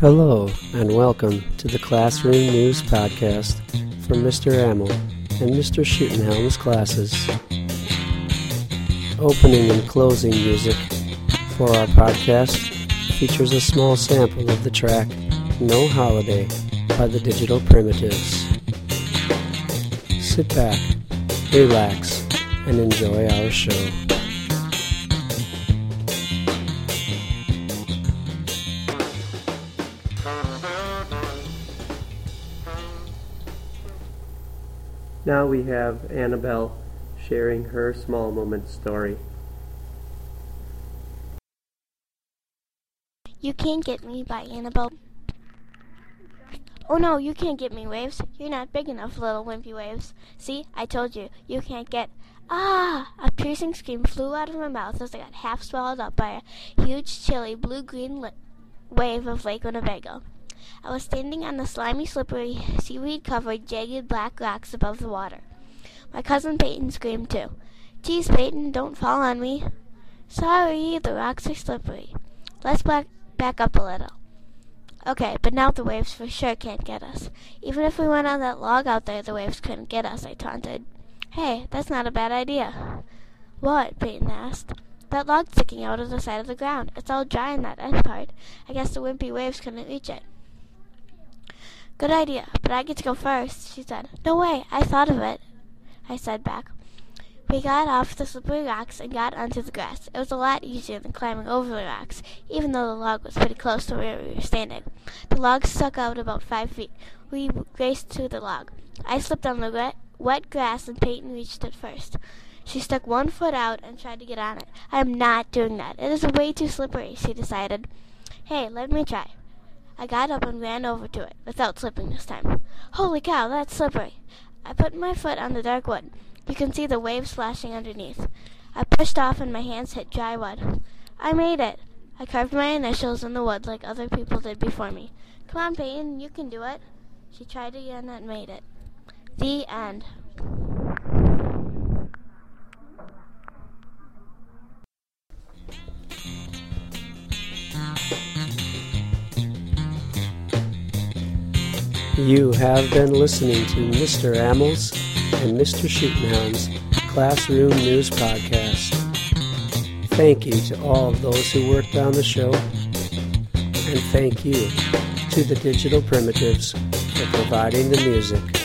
Hello, and welcome to the Classroom News Podcast from Mr. Amel and Mr. Schuttenhelm's classes. Opening and closing music for our podcast features a small sample of the track No Holiday by the Digital Primitives. Sit back, relax, and enjoy our show. Now we have Annabelle sharing her small moment story. You Can't Get Me by Annabelle. Oh no, you can't get me, Waves. You're not big enough, little wimpy Waves. See, I told you, you can't get. Ah! A piercing scream flew out of my mouth as I got half swallowed up by a huge, chilly, blue green li- wave of Lake Winnebago. I was standing on the slimy, slippery, seaweed covered, jagged black rocks above the water. My cousin Peyton screamed too. Geez, Peyton, don't fall on me. Sorry, the rocks are slippery. Let's back, back up a little. Okay, but now the waves for sure can't get us. Even if we went on that log out there, the waves couldn't get us, I taunted. Hey, that's not a bad idea. What? Peyton asked. That log sticking out of the side of the ground. It's all dry in that end part. I guess the wimpy waves couldn't reach it. Good idea, but I get to go first, she said. No way, I thought of it, I said back. We got off the slippery rocks and got onto the grass. It was a lot easier than climbing over the rocks, even though the log was pretty close to where we were standing. The log stuck out about five feet. We raced to the log. I slipped on the wet, grass and Peyton reached it first. She stuck one foot out and tried to get on it. I am not doing that. It is way too slippery, she decided. Hey, let me try. I got up and ran over to it, without slipping this time. Holy cow, that's slippery! I put my foot on the dark wood. You can see the waves splashing underneath. I pushed off and my hands hit dry wood. I made it! I carved my initials in the wood like other people did before me. Come on, Peyton, you can do it. She tried again and made it. The end. You have been listening to Mr. Amel's and Mr. Schuttenhelm's Classroom News Podcast. Thank you to all of those who worked on the show, and thank you to the Digital Primitives for providing the music.